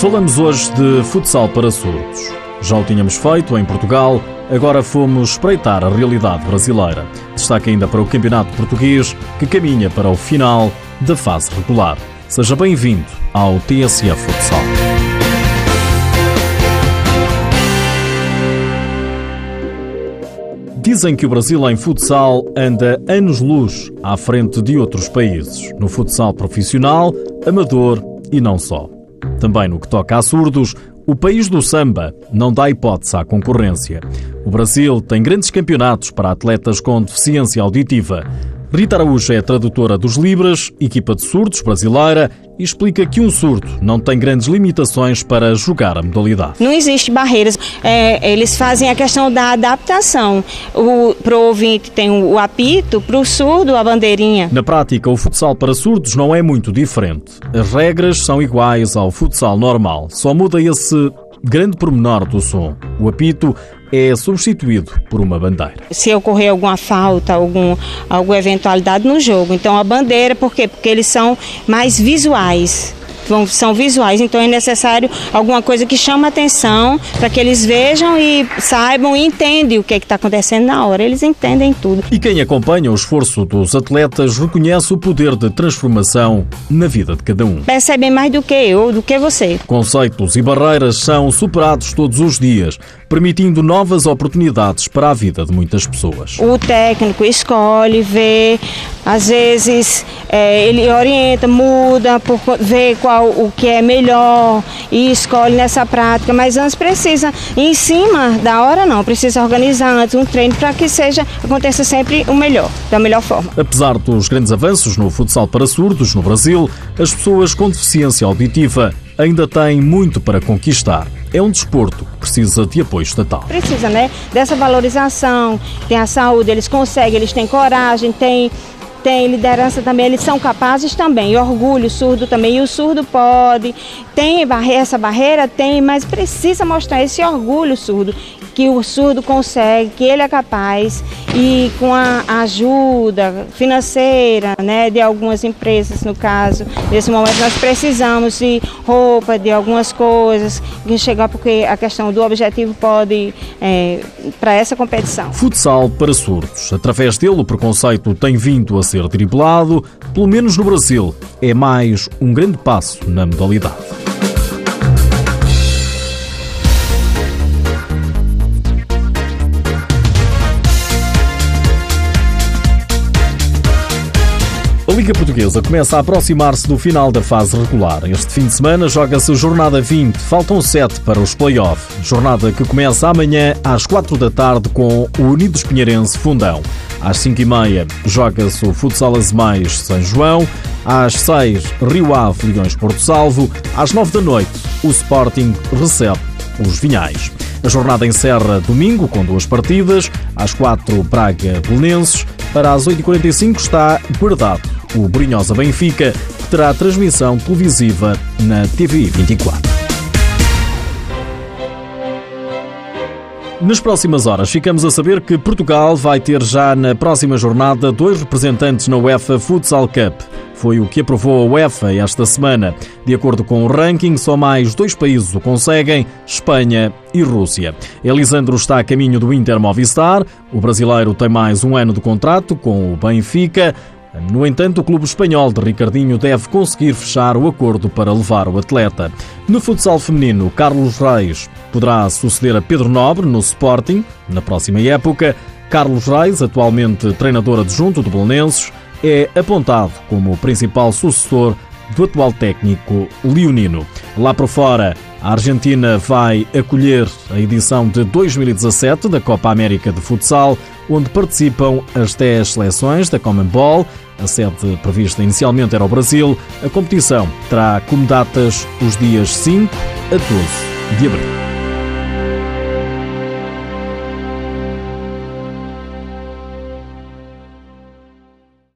Falamos hoje de futsal para surdos. Já o tínhamos feito em Portugal, agora fomos espreitar a realidade brasileira. Destaque ainda para o Campeonato Português, que caminha para o final da fase regular. Seja bem-vindo ao TSF Futsal. Dizem que o Brasil em futsal anda anos-luz à frente de outros países, no futsal profissional, amador e não só. Também no que toca a surdos, o país do samba não dá hipótese à concorrência. O Brasil tem grandes campeonatos para atletas com deficiência auditiva. Rita Araújo é tradutora dos Libras, equipa de surdos brasileira, e explica que um surdo não tem grandes limitações para jogar a modalidade. Não existe barreiras. É, eles fazem a questão da adaptação. Para o ouvinte tem o apito, para o surdo a bandeirinha. Na prática, o futsal para surdos não é muito diferente. As regras são iguais ao futsal normal, só muda esse grande pormenor do som. O apito é substituído por uma bandeira. Se ocorrer alguma falta, algum, alguma eventualidade no jogo, então a bandeira, por quê? Porque eles são mais visuais são visuais, então é necessário alguma coisa que chama atenção para que eles vejam e saibam e entendem o que é está acontecendo na hora. Eles entendem tudo. E quem acompanha o esforço dos atletas reconhece o poder de transformação na vida de cada um. Percebem mais do que eu, do que você. Conceitos e barreiras são superados todos os dias, permitindo novas oportunidades para a vida de muitas pessoas. O técnico escolhe, vê, às vezes é, ele orienta, muda, por, vê qual o que é melhor e escolhe nessa prática, mas antes precisa, em cima da hora não, precisa organizar antes um treino para que seja, aconteça sempre o melhor, da melhor forma. Apesar dos grandes avanços no futsal para surdos no Brasil, as pessoas com deficiência auditiva ainda têm muito para conquistar. É um desporto que precisa de apoio estatal. Precisa, né? Dessa valorização, tem a saúde, eles conseguem, eles têm coragem, têm tem liderança também, eles são capazes também, orgulho, surdo também, e o surdo pode, tem essa barreira, tem, mas precisa mostrar esse orgulho surdo, que o surdo consegue, que ele é capaz e com a ajuda financeira, né, de algumas empresas no caso, nesse momento nós precisamos de roupa, de algumas coisas, que chegar porque a questão do objetivo pode é, para essa competição. Futsal para surdos. Através dele o preconceito tem vindo a ser driblado, pelo menos no Brasil, é mais um grande passo na modalidade. A Liga Portuguesa começa a aproximar-se do final da fase regular. Este fim de semana joga-se jornada 20, faltam 7 para os play-off. Jornada que começa amanhã às 4 da tarde com o Unidos Pinheirense Fundão. Às 5 e meia joga-se o Futsal Azemais São João. Às 6, Rio Ave Leões Porto Salvo. Às 9 da noite, o Sporting recebe os Vinhais. A jornada encerra domingo com duas partidas. Às 4, Braga Belenenses. Para as 8h45 está guardado o Brinhosa Benfica, terá transmissão televisiva na TV 24. Nas próximas horas, ficamos a saber que Portugal vai ter já na próxima jornada dois representantes na UEFA Futsal Cup. Foi o que aprovou a UEFA esta semana. De acordo com o ranking, só mais dois países o conseguem: Espanha e Rússia. Elisandro está a caminho do Inter Movistar. O brasileiro tem mais um ano de contrato com o Benfica. No entanto, o clube espanhol de Ricardinho deve conseguir fechar o acordo para levar o atleta. No futsal feminino, Carlos Reis poderá suceder a Pedro Nobre no Sporting na próxima época. Carlos Reis, atualmente treinador adjunto do Belenenses, é apontado como o principal sucessor do atual técnico leonino. Lá por fora, a Argentina vai acolher a edição de 2017 da Copa América de Futsal, onde participam as 10 seleções da Commonwealth. A sede prevista inicialmente era o Brasil. A competição terá como datas os dias 5 a 12 de abril.